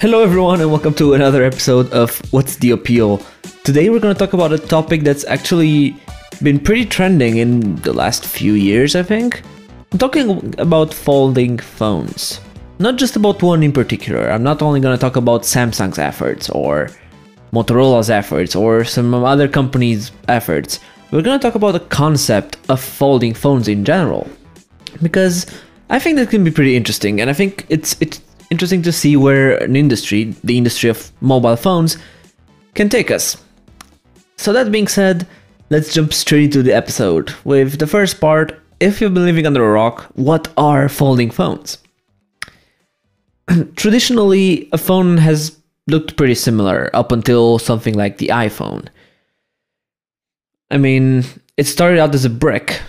Hello, everyone, and welcome to another episode of What's the Appeal. Today, we're going to talk about a topic that's actually been pretty trending in the last few years, I think. I'm talking about folding phones. Not just about one in particular. I'm not only going to talk about Samsung's efforts or Motorola's efforts or some other companies' efforts. We're going to talk about the concept of folding phones in general. Because I think that can be pretty interesting, and I think it's it's interesting to see where an industry, the industry of mobile phones, can take us. So, that being said, let's jump straight into the episode with the first part. If you've been living under a rock, what are folding phones? Traditionally, a phone has looked pretty similar up until something like the iPhone. I mean, it started out as a brick,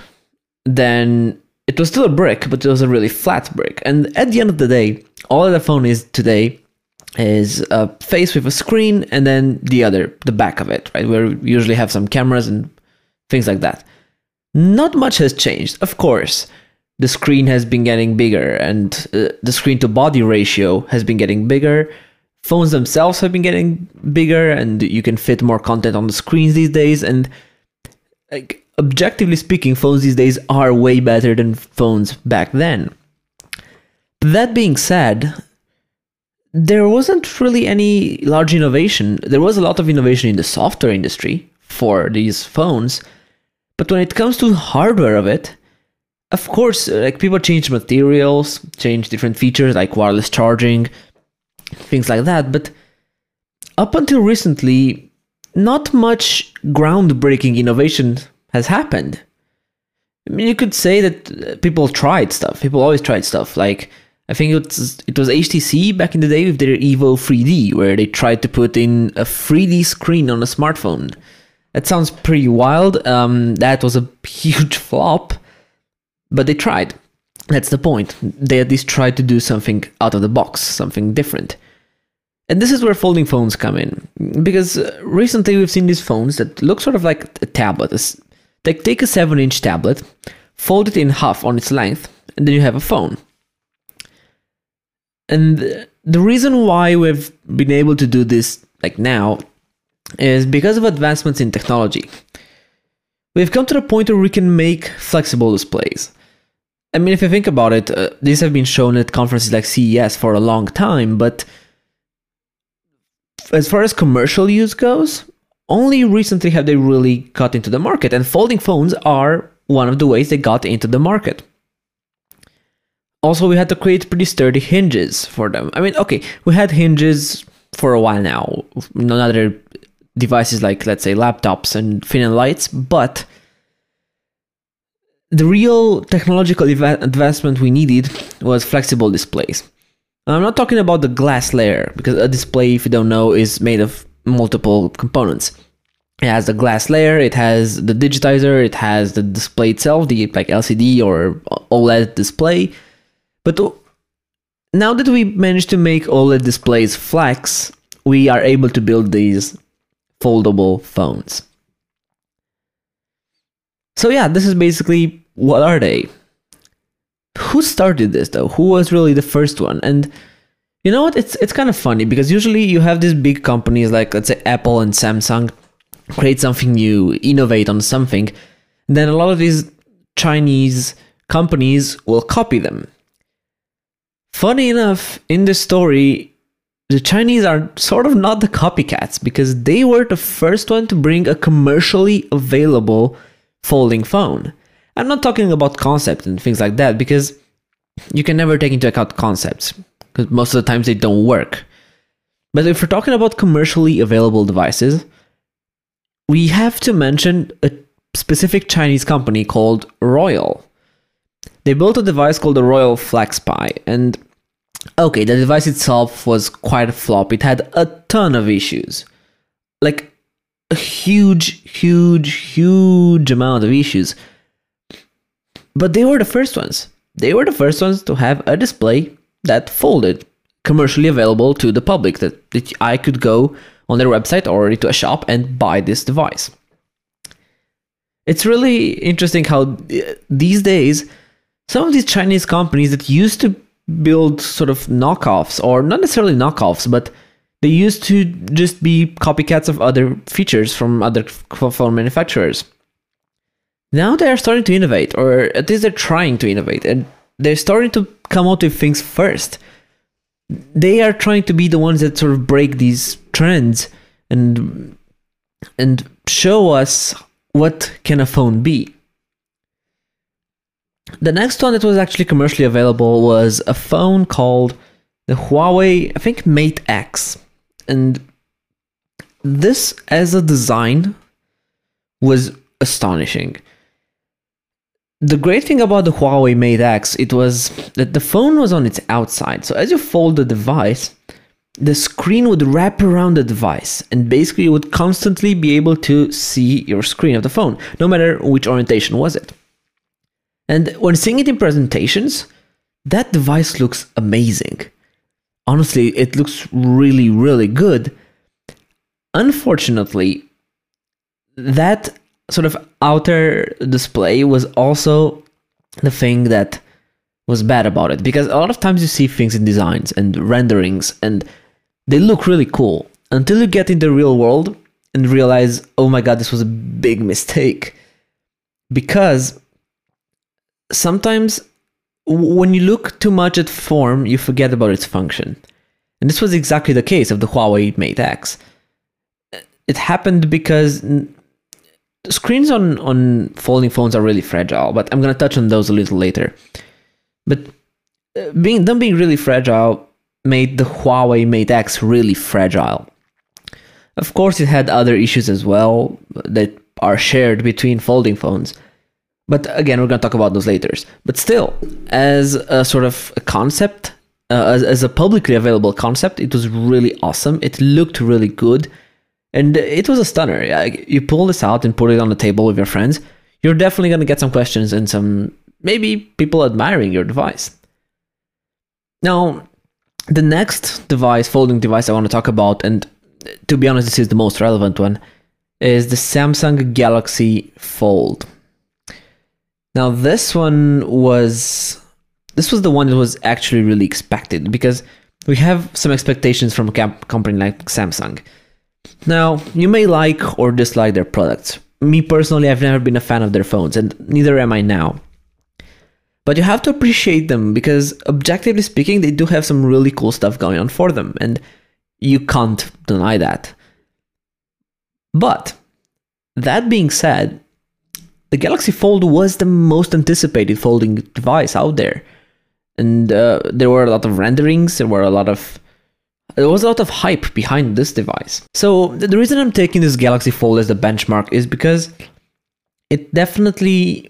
then it was still a brick, but it was a really flat brick. And at the end of the day, all that the phone is today is a face with a screen and then the other, the back of it, right? Where we usually have some cameras and things like that. Not much has changed. Of course, the screen has been getting bigger and uh, the screen to body ratio has been getting bigger. Phones themselves have been getting bigger and you can fit more content on the screens these days. And like, objectively speaking, phones these days are way better than phones back then. That being said, there wasn't really any large innovation. There was a lot of innovation in the software industry for these phones, but when it comes to hardware of it, of course, like people change materials, change different features like wireless charging, things like that. But up until recently, not much groundbreaking innovation has happened. I mean, you could say that people tried stuff. People always tried stuff. Like I think it was it was HTC back in the day with their Evo 3D, where they tried to put in a 3D screen on a smartphone. That sounds pretty wild. Um, that was a huge flop, but they tried. That's the point. They at least tried to do something out of the box, something different. And this is where folding phones come in, because recently we've seen these phones that look sort of like a tablet. Take a seven-inch tablet, fold it in half on its length, and then you have a phone. And the reason why we've been able to do this like now is because of advancements in technology. We've come to the point where we can make flexible displays. I mean, if you think about it, uh, these have been shown at conferences like CES for a long time, but as far as commercial use goes, only recently have they really got into the market, and folding phones are one of the ways they got into the market. Also, we had to create pretty sturdy hinges for them. I mean, okay, we had hinges for a while now on other devices like, let's say, laptops and thin lights, but the real technological advancement we needed was flexible displays. I'm not talking about the glass layer because a display, if you don't know, is made of multiple components. It has the glass layer, it has the digitizer, it has the display itself, the like LCD or OLED display. But now that we managed to make OLED displays flex, we are able to build these foldable phones. So yeah, this is basically what are they? Who started this though? Who was really the first one? And you know what? It's it's kind of funny because usually you have these big companies like let's say Apple and Samsung create something new, innovate on something, then a lot of these Chinese companies will copy them. Funny enough, in this story, the Chinese are sort of not the copycats because they were the first one to bring a commercially available folding phone. I'm not talking about concepts and things like that because you can never take into account concepts because most of the times they don't work. But if we're talking about commercially available devices, we have to mention a specific Chinese company called Royole. They built a device called the Royole FlexPi, and okay, the device itself was quite a flop. It had a ton of issues. Like a huge, huge, huge amount of issues. But they were the first ones. They were the first ones to have a display that folded, commercially available to the public, that, that I could go on their website or to a shop and buy this device. It's really interesting how uh, these days some of these Chinese companies that used to build sort of knockoffs, or not necessarily knockoffs, but they used to just be copycats of other features from other phone manufacturers. Now they are starting to innovate, or at least they're trying to innovate, and they're starting to come out with things first. They are trying to be the ones that sort of break these trends and and show us what can a phone be. The next one that was actually commercially available was a phone called the Huawei, I think Mate X. And this as a design was astonishing. The great thing about the Huawei Mate X, it was that the phone was on its outside. So as you fold the device, the screen would wrap around the device and basically you would constantly be able to see your screen of the phone, no matter which orientation was it. And when seeing it in presentations, that device looks amazing. Honestly, it looks really, really good. Unfortunately, that sort of outer display was also the thing that was bad about it because a lot of times you see things in designs and renderings and they look really cool until you get in the real world and realize, oh my god, this was a big mistake. Because sometimes when you look too much at form, you forget about its function. And this was exactly the case of the Huawei Mate X. It happened because screens on, on folding phones are really fragile, but I'm going to touch on those a little later. But uh, being them being really fragile made the Huawei Mate X really fragile. Of course, it had other issues as well that are shared between folding phones. But again, we're going to talk about those later. But still, as a sort of a concept, uh, as, as a publicly available concept, it was really awesome. It looked really good. And it was a stunner. You pull this out and put it on the table with your friends, you're definitely going to get some questions and some maybe people admiring your device. Now, the next device, folding device I want to talk about, and to be honest, this is the most relevant one, is the Samsung Galaxy Fold. Now, this one was this was the one that was actually really expected because we have some expectations from a company like Samsung. Now, you may like or dislike their products. Me personally, I've never been a fan of their phones, and neither am I now. But you have to appreciate them because, objectively speaking, they do have some really cool stuff going on for them, and you can't deny that. But, that being said, the Galaxy Fold was the most anticipated folding device out there. And uh, there were a lot of renderings, there were a lot of there was a lot of hype behind this device. So the reason I'm taking this Galaxy Fold as the benchmark is because it definitely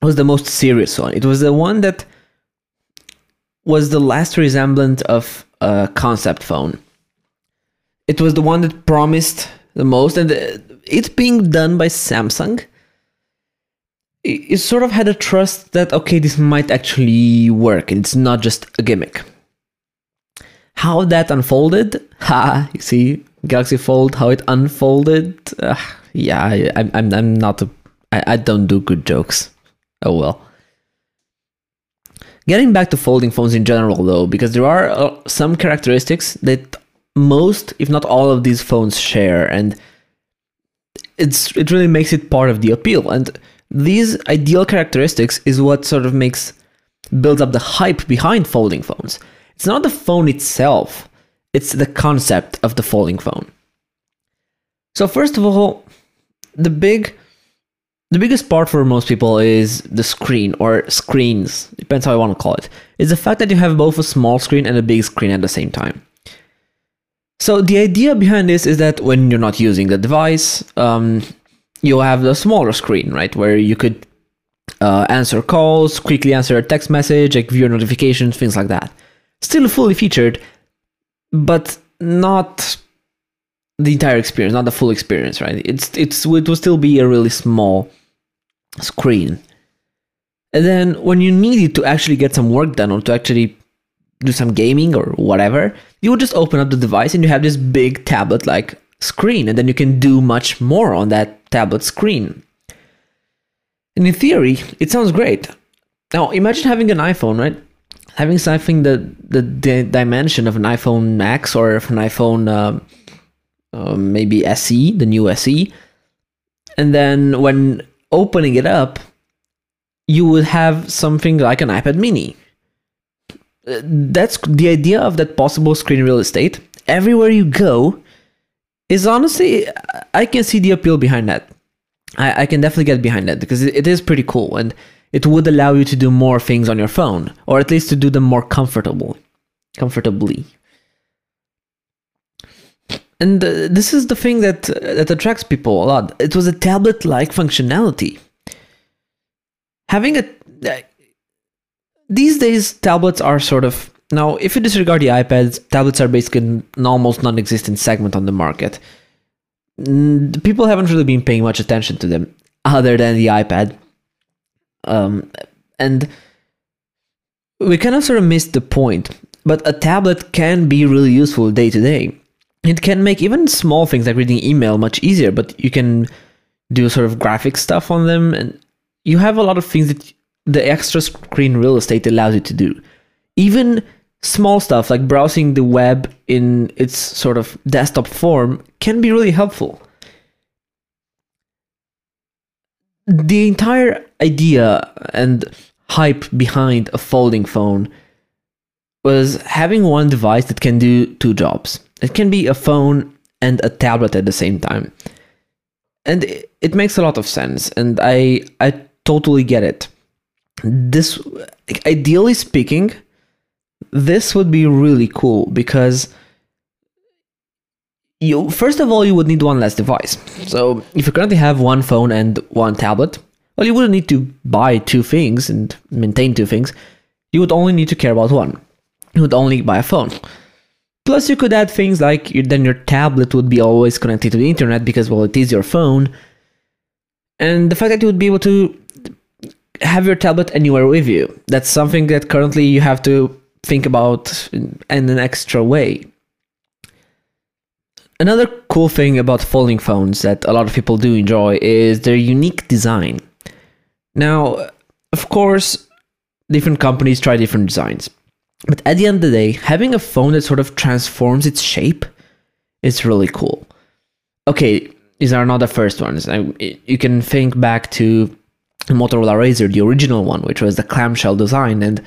was the most serious one. It was the one that was the last resemblance of a concept phone. It was the one that promised the most, and it being done by Samsung, it sort of had a trust that okay, this might actually work, and it's not just a gimmick. How that unfolded, ha, you see, Galaxy Fold, how it unfolded, uh, yeah, I, am I'm, I'm not, a, I, I don't do good jokes. Oh well. Getting back to folding phones in general, though, because there are uh, some characteristics that most, if not all, of these phones share, and it's it really makes it part of the appeal. And these ideal characteristics is what sort of makes builds up the hype behind folding phones. It's not the phone itself; it's the concept of the folding phone. So first of all, the big the biggest part for most people is the screen or screens, depends how you want to call it. Is the fact that you have both a small screen and a big screen at the same time. So the idea behind this is that when you're not using the device, um, you have the smaller screen, right, where you could uh, answer calls, quickly answer a text message, like view notifications, things like that. Still fully featured, but not the entire experience, not the full experience, right? It's it's it will still be a really small screen. And then when you needed to actually get some work done or to actually do some gaming or whatever, you would just open up the device and you have this big tablet like screen, and then you can do much more on that tablet screen. And in theory, it sounds great. Now imagine having an iPhone, right? having something that the, the dimension of an iPhone Max or an iPhone um, uh, maybe SE, the new SE, and then when opening it up, you would have something like an iPad Mini. Uh, That's the idea of that possible screen real estate. Everywhere you go is honestly, I can see the appeal behind that. I, I can definitely get behind that because it, it is pretty cool and it would allow you to do more things on your phone or at least to do them more comfortable, comfortably. And uh, this is the thing that uh, that attracts people a lot. It was a tablet-like functionality. Having a uh, these days tablets are sort of now if you disregard the iPads, tablets are basically an almost non-existent segment on the market. People haven't really been paying much attention to them other than the iPad. Um, and we kind of sort of missed the point. But a tablet can be really useful day to day. It can make even small things like reading email much easier, but you can do sort of graphic stuff on them, and you have a lot of things that the extra screen real estate allows you to do. Even small stuff like browsing the web in its sort of desktop form can be really helpful. The entire idea and hype behind a folding phone was having one device that can do two jobs. It can be a phone and a tablet at the same time. And it, makes a lot of sense and I I totally get it. This ideally speaking, this would be really cool because you first of all you would need one less device. So if you currently have one phone and one tablet, well you wouldn't need to buy two things and maintain two things. You would only need to care about one. You would only buy a phone. Plus you could add things like then your tablet would be always connected to the internet because well it is your phone. And the fact that you would be able to have your tablet anywhere with you. That's something that currently you have to think about in, an extra way. Another cool thing about folding phones that a lot of people do enjoy is their unique design. Now, of course, different companies try different designs. But at the end of the day, having a phone that sort of transforms its shape is really cool. Okay, these are not the first ones. You can think back to Motorola Razr, the original one, which was the clamshell design, and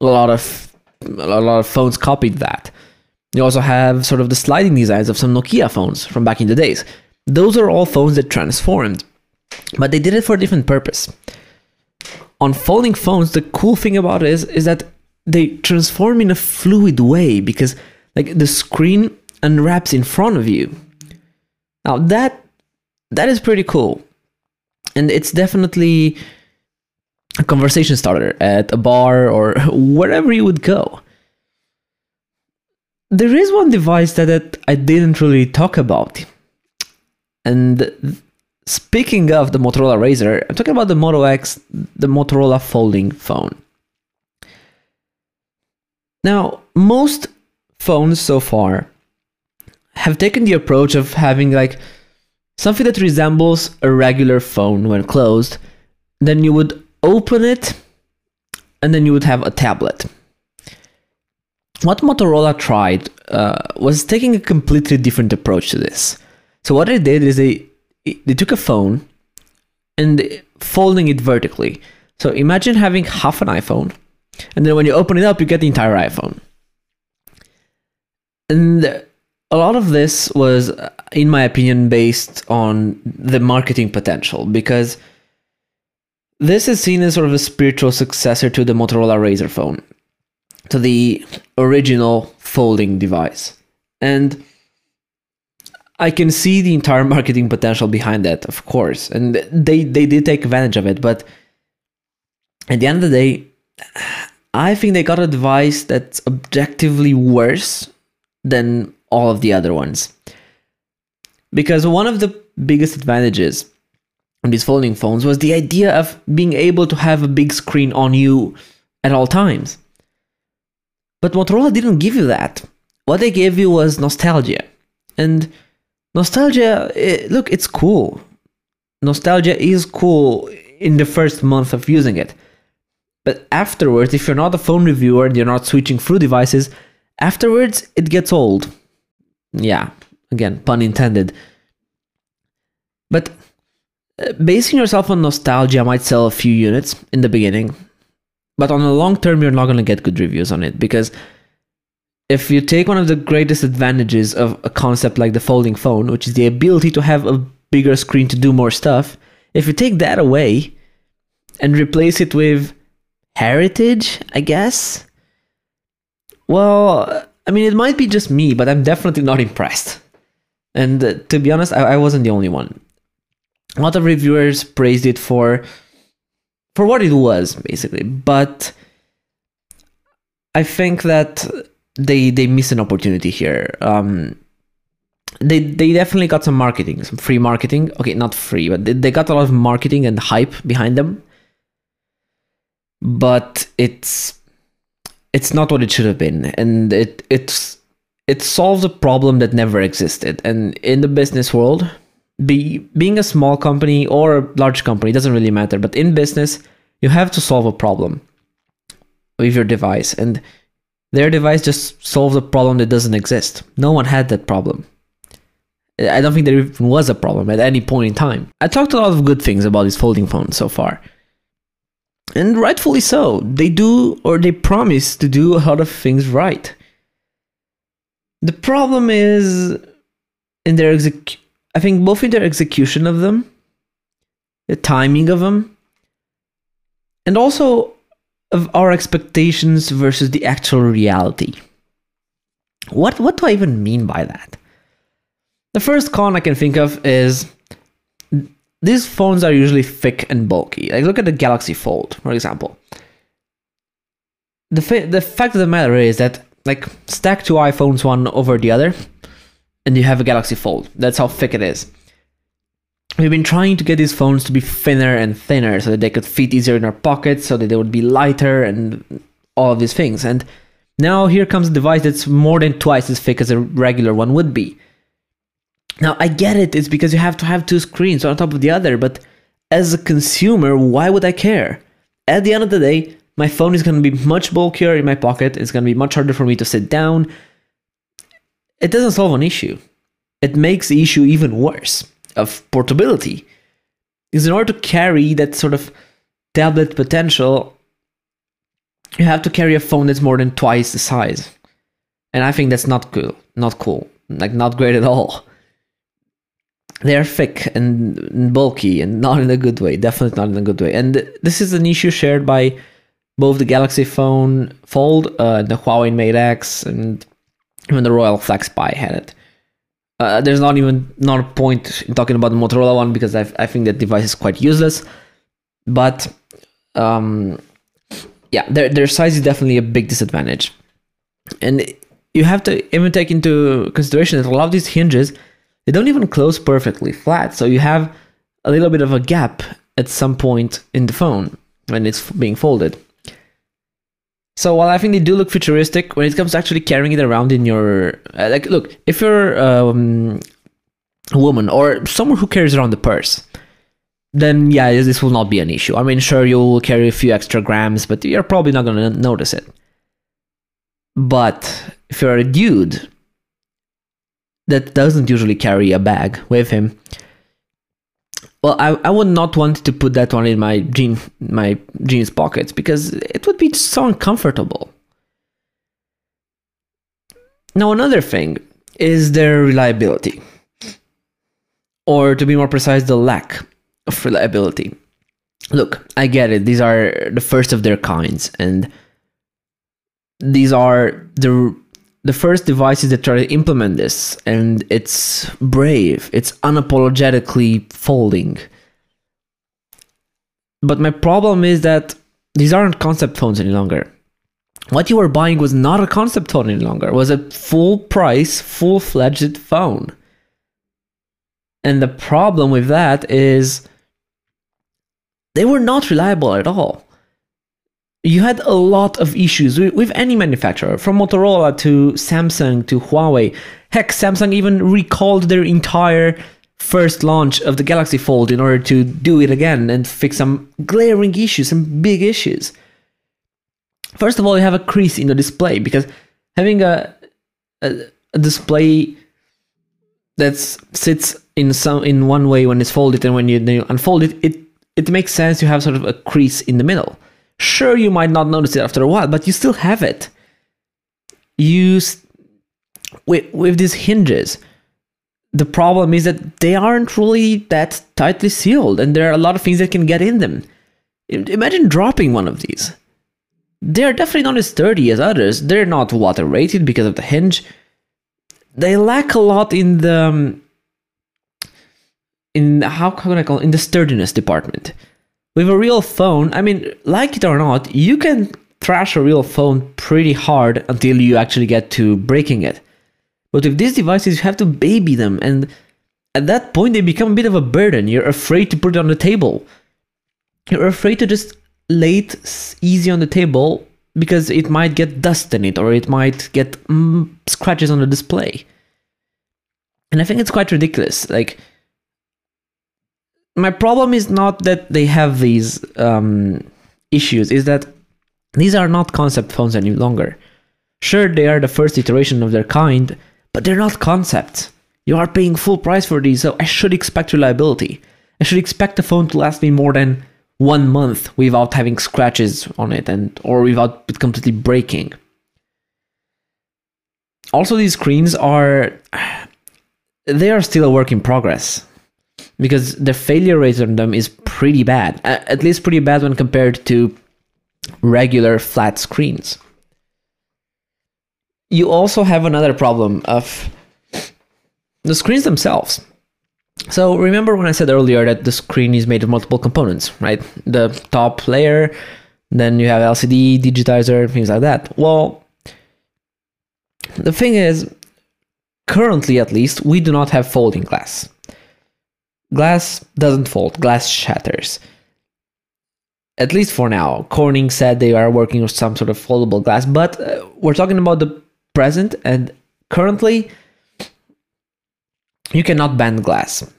a lot of a lot of phones copied that. You also have sort of the sliding designs of some Nokia phones from back in the days. Those are all phones that transformed, but they did it for a different purpose. On folding phones, the cool thing about it is, is that they transform in a fluid way because like the screen unwraps in front of you. Now that that is pretty cool. And it's definitely a conversation starter at a bar or wherever you would go. There is one device that, that I didn't really talk about. And speaking of the Motorola Razr, I'm talking about the Moto X, the Motorola folding phone. Now, most phones so far have taken the approach of having like something that resembles a regular phone when closed. Then you would open it and then you would have a tablet. What Motorola tried uh, was taking a completely different approach to this. So what they did is they they took a phone and folding it vertically. So imagine having half an iPhone, and then when you open it up, you get the entire iPhone. And a lot of this was, in my opinion, based on the marketing potential because this is seen as sort of a spiritual successor to the Motorola Razr phone, to the original folding device. And I can see the entire marketing potential behind that, of course. And they, they did take advantage of it. But at the end of the day, I think they got a device that's objectively worse than all of the other ones. Because one of the biggest advantages on these folding phones was the idea of being able to have a big screen on you at all times. But Motorola didn't give you that. What they gave you was nostalgia. And nostalgia, it, look, it's cool. Nostalgia is cool in the first month of using it. But afterwards, if you're not a phone reviewer and you're not switching through devices, afterwards it gets old. Yeah, again, pun intended. But basing yourself on nostalgia might sell a few units in the beginning, but on the long term, you're not going to get good reviews on it because if you take one of the greatest advantages of a concept like the folding phone, which is the ability to have a bigger screen to do more stuff, if you take that away and replace it with heritage, I guess, well, I mean, it might be just me, but I'm definitely not impressed. And uh, to be honest, I, I wasn't the only one. A lot of reviewers praised it for for what it was, basically. But I think that they they miss an opportunity here. Um, they they definitely got some marketing, some free marketing. Okay, not free, but they, they got a lot of marketing and hype behind them. But it's it's not what it should have been, and it it's it solves a problem that never existed. And in the business world, be being a small company or a large company doesn't really matter. But in business, you have to solve a problem with your device, and their device just solves a problem that doesn't exist. No one had that problem. I don't think there even was a problem at any point in time. I talked a lot of good things about these folding phones so far. And rightfully so. They do or they promise to do a lot of things right. The problem is in their exec I think both in their execution of them, the timing of them, and also of our expectations versus the actual reality. What what do I even mean by that? The first con I can think of is these phones are usually thick and bulky. Like look at the Galaxy Fold, for example. The fa- the fact of the matter is that like stack two iPhones one over the other, and you have a Galaxy Fold. That's how thick it is. We've been trying to get these phones to be thinner and thinner so that they could fit easier in our pockets, so that they would be lighter and all of these things. And now here comes a device that's more than twice as thick as a regular one would be. Now I get it, it's because you have to have two screens on top of the other, but as a consumer, why would I care? At the end of the day, my phone is going to be much bulkier in my pocket. It's going to be much harder for me to sit down. It doesn't solve an issue. It makes the issue even worse of portability. Because in order to carry that sort of tablet potential, you have to carry a phone that's more than twice the size. And I think that's not cool. Not cool. Like, not great at all. They're thick and bulky and not in a good way. Definitely not in a good way. And this is an issue shared by both the Galaxy Phone Fold, uh, the Huawei Mate X, and even the Royole FlexPi had it. Uh, there's not even not a point in talking about the Motorola one because I, I think that device is quite useless. But um, yeah, their their size is definitely a big disadvantage, and you have to even take into consideration that a lot of these hinges they don't even close perfectly flat, so you have a little bit of a gap at some point in the phone when it's being folded. So while I think they do look futuristic, when it comes to actually carrying it around in your uh, like, look, if you're um, a woman or someone who carries around the purse, then yeah, this will not be an issue. I mean, sure, you'll carry a few extra grams, but you're probably not to notice it. But if you're a dude that doesn't usually carry a bag with him, well, I, I would not want to put that one in my jean my jeans pockets because it would be so uncomfortable. Now another thing is their reliability. Or to be more precise, the lack of reliability. Look, I get it. These are the first of their kinds, and these are the the first devices that try to implement this, and it's brave, it's unapologetically folding. But my problem is that these aren't concept phones any longer. What you were buying was not a concept phone any longer, it was a full price, full fledged phone. And the problem with that is they were not reliable at all you had a lot of issues with, any manufacturer, from Motorola to Samsung to Huawei. Heck, Samsung even recalled their entire first launch of the Galaxy Fold in order to do it again and fix some glaring issues, some big issues. First of all, you have a crease in the display because having a a, a display that sits in some in one way when it's folded and when you, you unfold it, it it makes sense you have sort of a crease in the middle. Sure, you might not notice it after a while, but you still have it. You with with these hinges, the problem is that they aren't really that tightly sealed, and there are a lot of things that can get in them. Imagine dropping one of these. They're definitely not as sturdy as others. They're not water rated because of the hinge. They lack a lot in the um, in how can I call it? in the sturdiness department. With a real phone, I mean, like it or not, you can thrash a real phone pretty hard until you actually get to breaking it. But with these devices, you have to baby them, and at that point, they become a bit of a burden. You're afraid to put it on the table. You're afraid to just lay it easy on the table because it might get dust in it or it might get mm, scratches on the display. And I think it's quite ridiculous. Like, my problem is not that they have these um, issues, is that these are not concept phones any longer. Sure, they are the first iteration of their kind, but they're not concepts. You are paying full price for these, so I should expect reliability. I should expect the phone to last me more than one month without having scratches on it and or without it completely breaking. Also, these screens are they are still a work in progress because the failure rate on them is pretty bad. At least pretty bad when compared to regular flat screens you also have another problem of the screens themselves. So remember when I said earlier that the screen is made of multiple components, right? The top layer, then you have LCD, digitizer, things like that. Well, the thing is, currently at least, we do not have folding glass. Glass doesn't fold, glass shatters. At least for now. Corning said they are working with some sort of foldable glass, but uh, we're talking about the present and currently you cannot bend glass.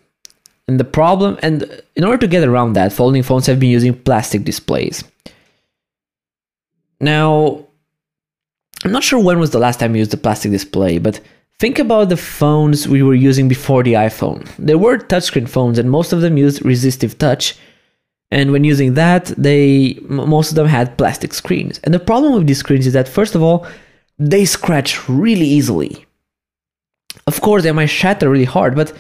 And the problem, and in order to get around that, folding phones have been using plastic displays. Now, I'm not sure when was the last time you used a plastic display, but think about the phones we were using before the iPhone. There were touchscreen phones, and most of them used resistive touch. And when using that, they most of them had plastic screens. And the problem with these screens is that, first of all, they scratch really easily. Of course, they might shatter really hard, but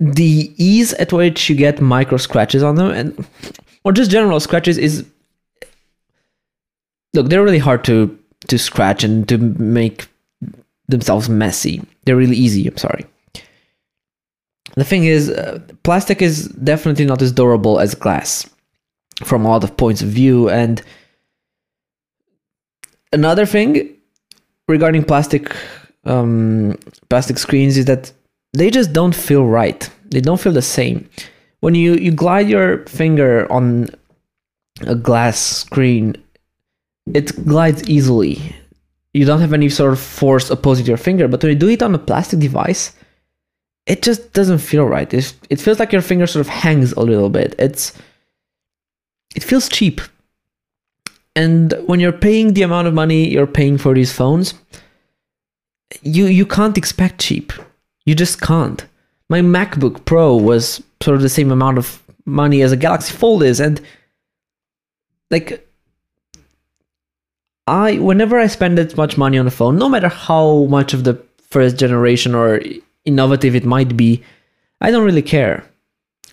the ease at which you get micro scratches on them and or just general scratches is look they're really hard to to scratch and to make themselves messy they're really easy i'm sorry the thing is uh, plastic is definitely not as durable as glass from a lot of points of view and another thing regarding plastic um, plastic screens is that they just don't feel right. They don't feel the same. When you, you glide your finger on a glass screen, it glides easily. You don't have any sort of force opposing your finger, but when you do it on a plastic device, it just doesn't feel right. It, it feels like your finger sort of hangs a little bit. It's it feels cheap. And when you're paying the amount of money you're paying for these phones, you you can't expect cheap. You just can't. My MacBook Pro was sort of the same amount of money as a Galaxy Fold is, and like I whenever I spend that much money on a phone, no matter how much of the first generation or innovative it might be, I don't really care.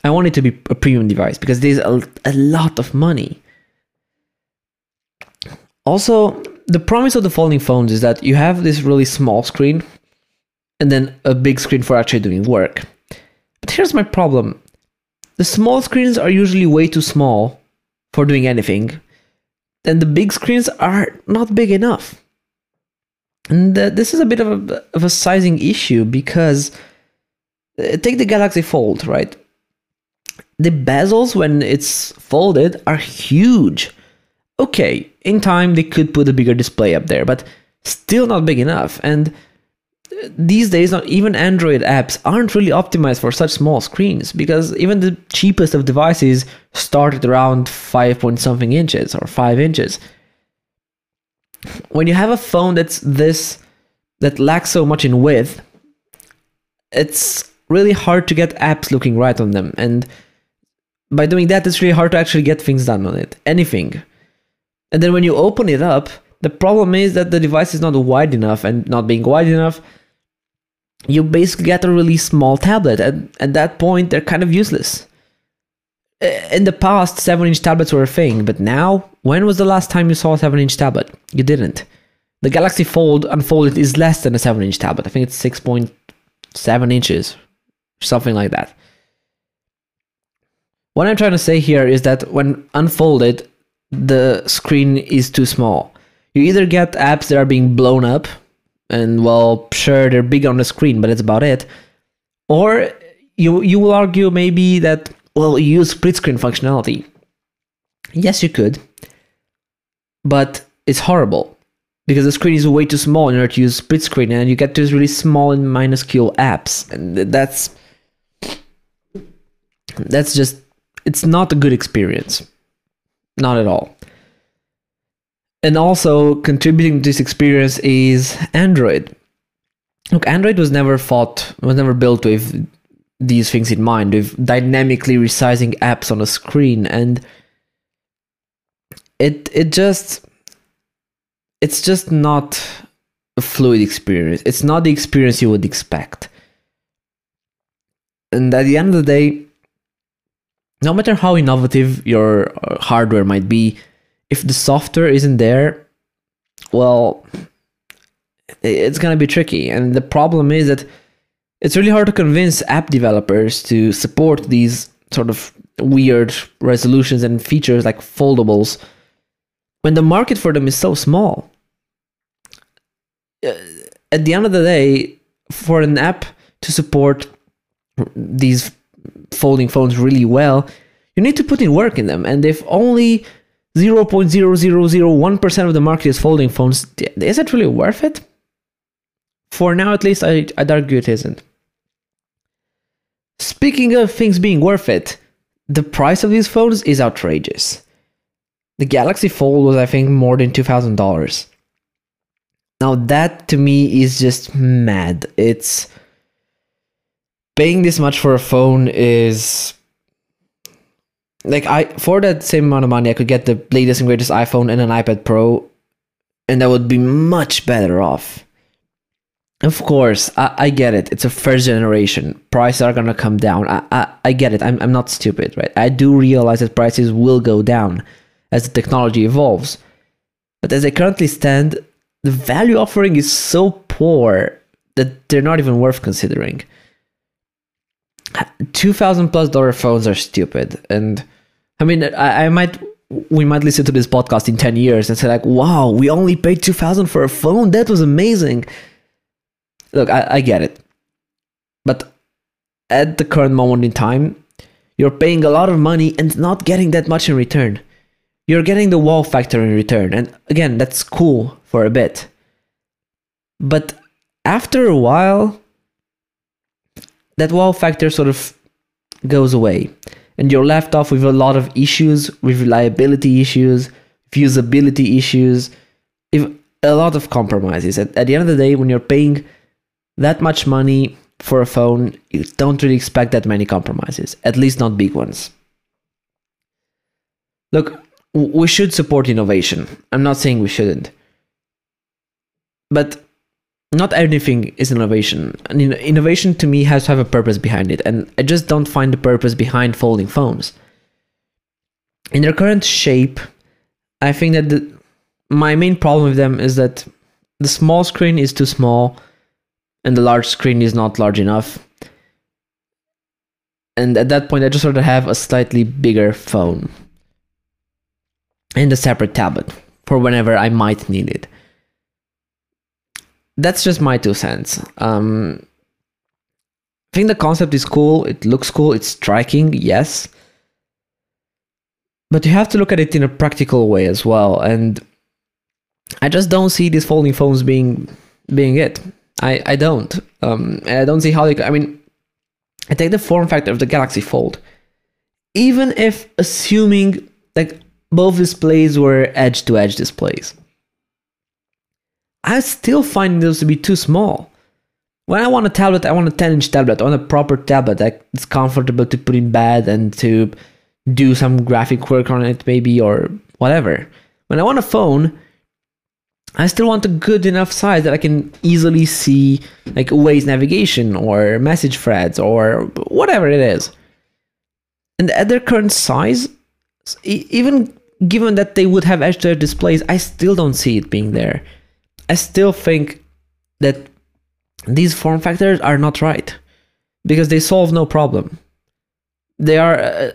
I want it to be a premium device because there's a, a lot of money. Also, the promise of the folding phones is that you have this really small screen and then a big screen for actually doing work. But here's my problem. The small screens are usually way too small for doing anything, and the big screens are not big enough. And this is a bit of a, of a sizing issue because uh, take the Galaxy Fold, right? The bezels, when it's folded, are huge okay, in time they could put a bigger display up there, but still not big enough. And these days, even Android apps aren't really optimized for such small screens because even the cheapest of devices start at around 5 point something inches or 5 inches. When you have a phone that's this, that lacks so much in width, it's really hard to get apps looking right on them. And by doing that, it's really hard to actually get things done on it. Anything. And then when you open it up, the problem is that the device is not wide enough, and not being wide enough, you basically get a really small tablet. And at that point, they're kind of useless. Uh, in the past, 7 inch tablets were a thing, but now, when was the last time you saw a 7 inch tablet? You didn't. The Galaxy Fold Unfolded is less than a 7 inch tablet. I think it's 6.7 inches, something like that. What I'm trying to say here is that when unfolded, the screen is too small. You either get apps that are being blown up, and well, sure, they're big on the screen, but that's about it. Or you you will argue maybe that well, you use split screen functionality. Yes, you could, but it's horrible because the screen is way too small in order to use split screen, and you get these really small and minuscule apps, and that's that's just it's not a good experience, not at all and also contributing to this experience is Android. Look, Android was never thought was never built with these things in mind, with dynamically resizing apps on a screen, and it it just it's just not a fluid experience. It's not the experience you would expect. And at the end of the day, no matter how innovative your uh, hardware might be, if the software isn't there, well, it's going to be tricky. And the problem is that it's really hard to convince app developers to support these sort of weird resolutions and features like foldables when the market for them is so small. Uh, at the end of the day, for an app to support these folding phones really well, you need to put in work in them. And if only 0.0001% of the market is folding phones. Is it really worth it? For now, at least, I, I'd argue it isn't. Speaking of things being worth it, the price of these phones is outrageous. The Galaxy Fold was, I think, more than $2,000. Now, that to me is just mad. It's. Paying this much for a phone is like I for that same amount of money, I could get the latest and greatest iPhone and an iPad Pro, and I would be much better off. Of course, I, I get it. It's a first generation. Prices are gonna come down. I, I, I get it. I'm, I'm not stupid, right? I do realize that prices will go down as the technology evolves. But as they currently stand, the value offering is so poor that they're not even worth considering. 2000 plus dollar phones are stupid and i mean I, I, might we might listen to this podcast in 10 years and say like wow we only paid 2000 for a phone? That was amazing. Look I, I get it. But at the current moment in time you're paying a lot of money and not getting that much in return. You're getting the wow factor in return. And again that's cool for a bit. But after a while that wow factor sort of goes away and you're left off with a lot of issues with reliability issues usability issues if a lot of compromises. At, at the end of the day when you're paying that much money for a phone you don't really expect that many compromises at least not big ones. Look we should support innovation. I'm not saying we shouldn't. But not everything is innovation. And innovation to me has to have a purpose behind it, and I just don't find the purpose behind folding phones. In their current shape, I think that the, my main problem with them is that the small screen is too small, and the large screen is not large enough. And at that point, I just sort of have a slightly bigger phone and a separate tablet for whenever I might need it that's just my two cents. Um, I think the concept is cool. It looks cool. It's striking, yes. But you have to look at it in a practical way as well. And I just don't see these folding phones being being it. I I don't. Um, I don't see how they. I mean, I take the form factor of the Galaxy Fold. Even if assuming like both displays were edge to edge displays, I still find those to be too small. When I want a tablet, I want a 10 inch tablet. I want a proper tablet that's comfortable to put in bed and to do some graphic work on it, maybe, or whatever. When I want a phone, I still want a good enough size that I can easily see like Waze navigation or message threads or whatever it is. And at their current size, even given that they would have edge displays, I still don't see it being there. I still think that these form factors are not right because they solve no problem. They are uh,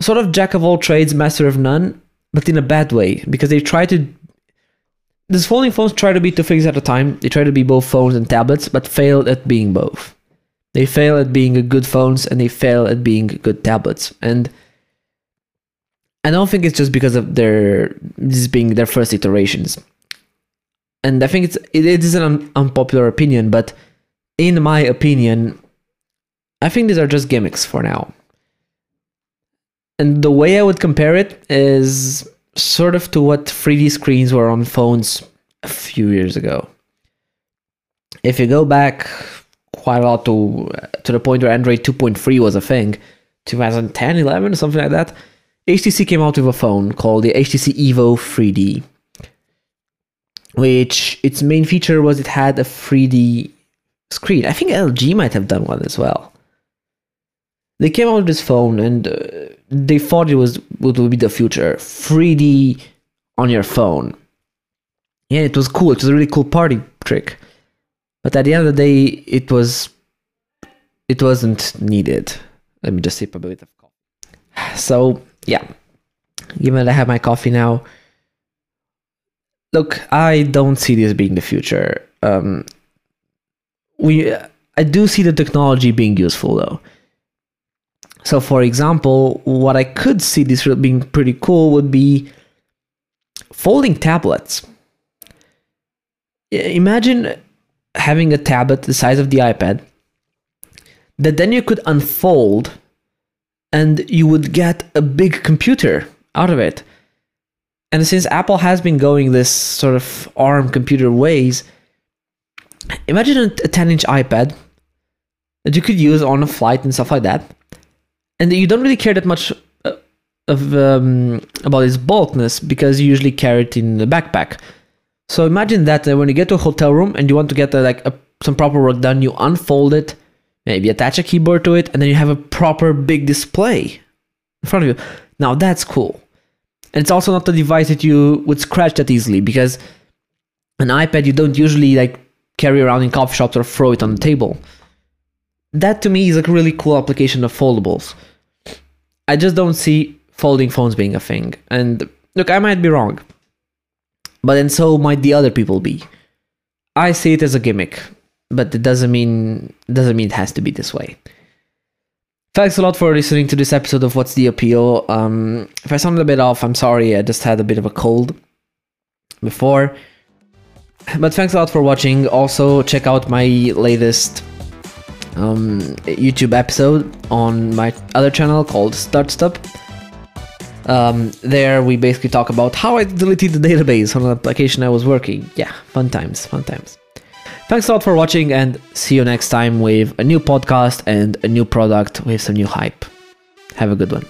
sort of jack of all trades, master of none, but in a bad way because they try to. These folding phones try to be two things at a time. They try to be both phones and tablets, but fail at being both. They fail at being good phones and they fail at being good tablets. And I don't think it's just because of their this being their first iterations and I think it's it, it is an un- unpopular opinion, but in my opinion, I think these are just gimmicks for now. And the way I would compare it is sort of to what 3D screens were on phones a few years ago. If you go back quite a lot to to the point where Android 2.3 was a thing, 2010, 11, something like that, HTC came out with a phone called the HTC Evo 3D which its main feature was it had a 3D screen. I think LG might have done one as well. They came out with this phone and uh, they thought it was what would be the future 3D on your phone. Yeah, it was cool. It was a really cool party trick. But at the end of the day, it was it wasn't needed. Let me just sip a bit of coffee. So yeah, given that I have my coffee now, look, I don't see this being the future. Um, we, I do see the technology being useful though. So, for example, what I could see this being pretty cool would be folding tablets. Imagine having a tablet the size of the iPad that then you could unfold and you would get a big computer out of it. And since Apple has been going this sort of ARM computer ways, imagine a 10 inch iPad that you could use on a flight and stuff like that. And you don't really care that much uh, of um, about its bulkness because you usually carry it in the backpack. So imagine that when you get to a hotel room and you want to get like a, some proper work done, you unfold it, maybe attach a keyboard to it, and then you have a proper big display in front of you. Now that's cool. And it's also not a device that you would scratch that easily because an iPad you don't usually like carry around in coffee shops or throw it on the table. That to me is a really cool application of foldables. I just don't see folding phones being a thing. And look, I might be wrong. But then so might the other people be. I see it as a gimmick, but it doesn't mean doesn't mean it has to be this way. Thanks a lot for listening to this episode of What's the Appeal. Um, if I sounded a bit off, I'm sorry. I just had a bit of a cold before. But thanks a lot for watching. Also, check out my latest um, YouTube episode on my other channel called Start Stop. Um, there, we basically talk about how I deleted the database on an application I was working. Yeah, fun times, fun times. Thanks a lot for watching and see you next time with a new podcast and a new product with some new hype. Have a good one.